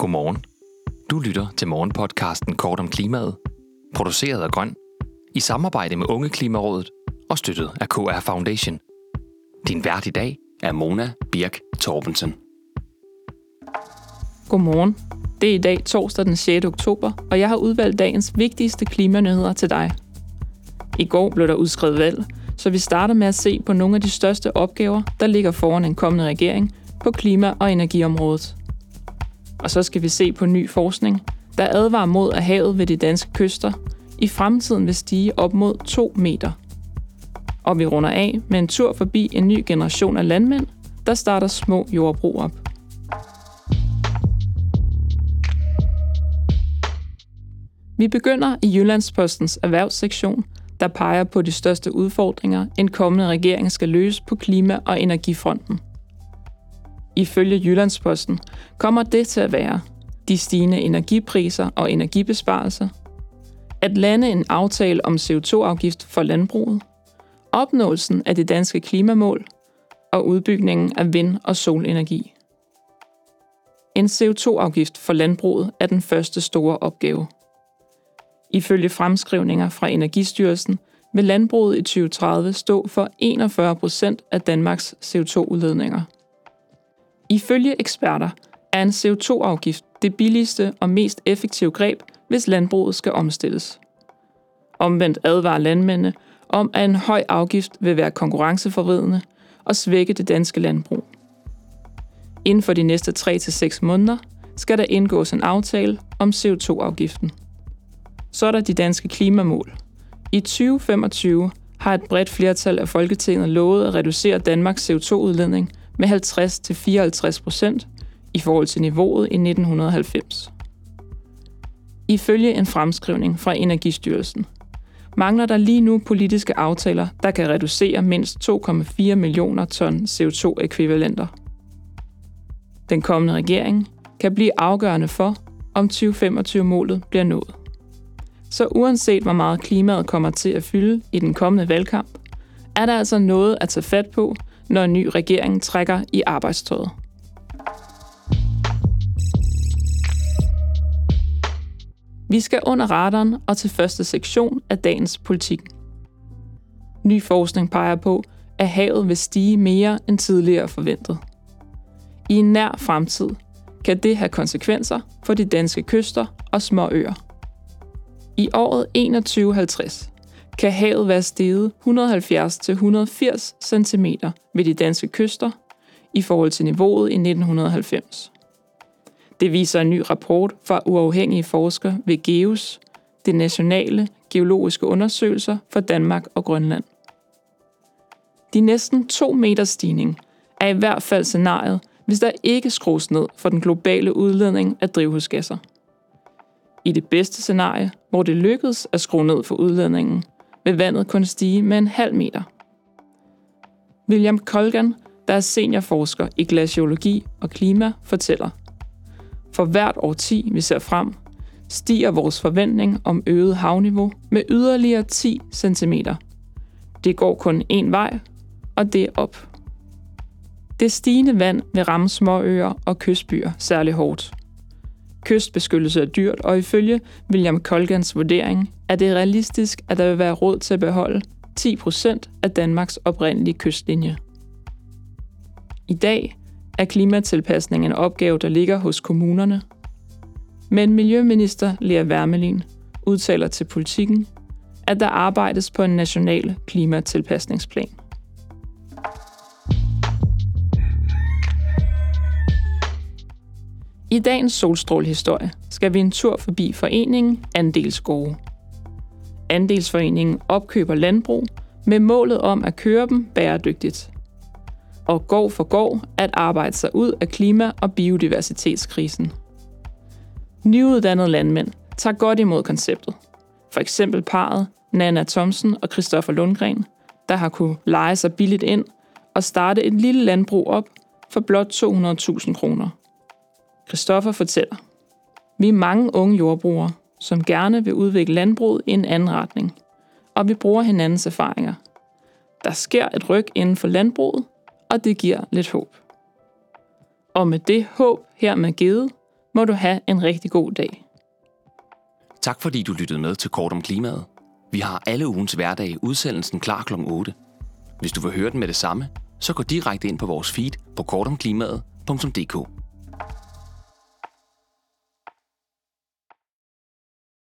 Godmorgen. Du lytter til morgenpodcasten Kort om klimaet, produceret af Grøn, i samarbejde med Unge Klimarådet og støttet af KR Foundation. Din vært i dag er Mona Birk Torbensen. Godmorgen. Det er i dag torsdag den 6. oktober, og jeg har udvalgt dagens vigtigste klimanyheder til dig. I går blev der udskrevet valg, så vi starter med at se på nogle af de største opgaver, der ligger foran en kommende regering på klima- og energiområdet. Og så skal vi se på ny forskning, der advarer mod, at havet ved de danske kyster i fremtiden vil stige op mod 2 meter. Og vi runder af med en tur forbi en ny generation af landmænd, der starter små jordbrug op. Vi begynder i Jyllandspostens erhvervssektion, der peger på de største udfordringer, en kommende regering skal løse på klima- og energifronten. Ifølge Jyllandsposten kommer det til at være de stigende energipriser og energibesparelser, at lande en aftale om CO2-afgift for landbruget, opnåelsen af det danske klimamål og udbygningen af vind- og solenergi. En CO2-afgift for landbruget er den første store opgave. Ifølge fremskrivninger fra Energistyrelsen vil landbruget i 2030 stå for 41 procent af Danmarks CO2-udledninger. Ifølge eksperter er en CO2-afgift det billigste og mest effektive greb, hvis landbruget skal omstilles. Omvendt advarer landmændene om, at en høj afgift vil være konkurrenceforvridende og svække det danske landbrug. Inden for de næste 3-6 måneder skal der indgås en aftale om CO2-afgiften. Så er der de danske klimamål. I 2025 har et bredt flertal af Folketinget lovet at reducere Danmarks CO2-udledning med 50-54 procent i forhold til niveauet i 1990. Ifølge en fremskrivning fra Energistyrelsen mangler der lige nu politiske aftaler, der kan reducere mindst 2,4 millioner ton CO2-ekvivalenter. Den kommende regering kan blive afgørende for, om 2025-målet bliver nået. Så uanset hvor meget klimaet kommer til at fylde i den kommende valgkamp, er der altså noget at tage fat på, når en ny regering trækker i arbejdstøjet. Vi skal under radaren og til første sektion af dagens politik. Ny forskning peger på, at havet vil stige mere end tidligere forventet. I en nær fremtid kan det have konsekvenser for de danske kyster og små øer. I året 2150 kan havet være steget 170-180 cm ved de danske kyster i forhold til niveauet i 1990. Det viser en ny rapport fra uafhængige forskere ved GEOS, det nationale geologiske undersøgelser for Danmark og Grønland. De næsten 2 meters stigning er i hvert fald scenariet, hvis der ikke skrues ned for den globale udledning af drivhusgasser. I det bedste scenarie, hvor det lykkedes at skrue ned for udledningen, vil vandet kun stige med en halv meter. William Colgan, der er seniorforsker i glaciologi og klima, fortæller, for hvert årti, vi ser frem, stiger vores forventning om øget havniveau med yderligere 10 cm. Det går kun én vej, og det er op. Det stigende vand vil ramme småøer og kystbyer særlig hårdt. Kystbeskyttelse er dyrt, og ifølge William Colgans vurdering er det realistisk, at der vil være råd til at beholde 10% af Danmarks oprindelige kystlinje. I dag er klimatilpasning en opgave, der ligger hos kommunerne. Men Miljøminister Lea Wermelin udtaler til politikken, at der arbejdes på en national klimatilpasningsplan. I dagens solstrålehistorie skal vi en tur forbi foreningen Andelsgårde. Andelsforeningen opkøber landbrug med målet om at køre dem bæredygtigt. Og går for går at arbejde sig ud af klima- og biodiversitetskrisen. Nyuddannede landmænd tager godt imod konceptet. For eksempel parret Nana Thomsen og Christoffer Lundgren, der har kunne lege sig billigt ind og starte et lille landbrug op for blot 200.000 kroner. Christoffer fortæller, vi er mange unge jordbrugere, som gerne vil udvikle landbruget i en anden retning, og vi bruger hinandens erfaringer. Der sker et ryg inden for landbruget, og det giver lidt håb. Og med det håb her med givet, må du have en rigtig god dag. Tak fordi du lyttede med til Kort om Klimaet. Vi har alle ugens hverdage udsendelsen klar kl. 8. Hvis du vil høre den med det samme, så gå direkte ind på vores feed på kortomklimaet.dk.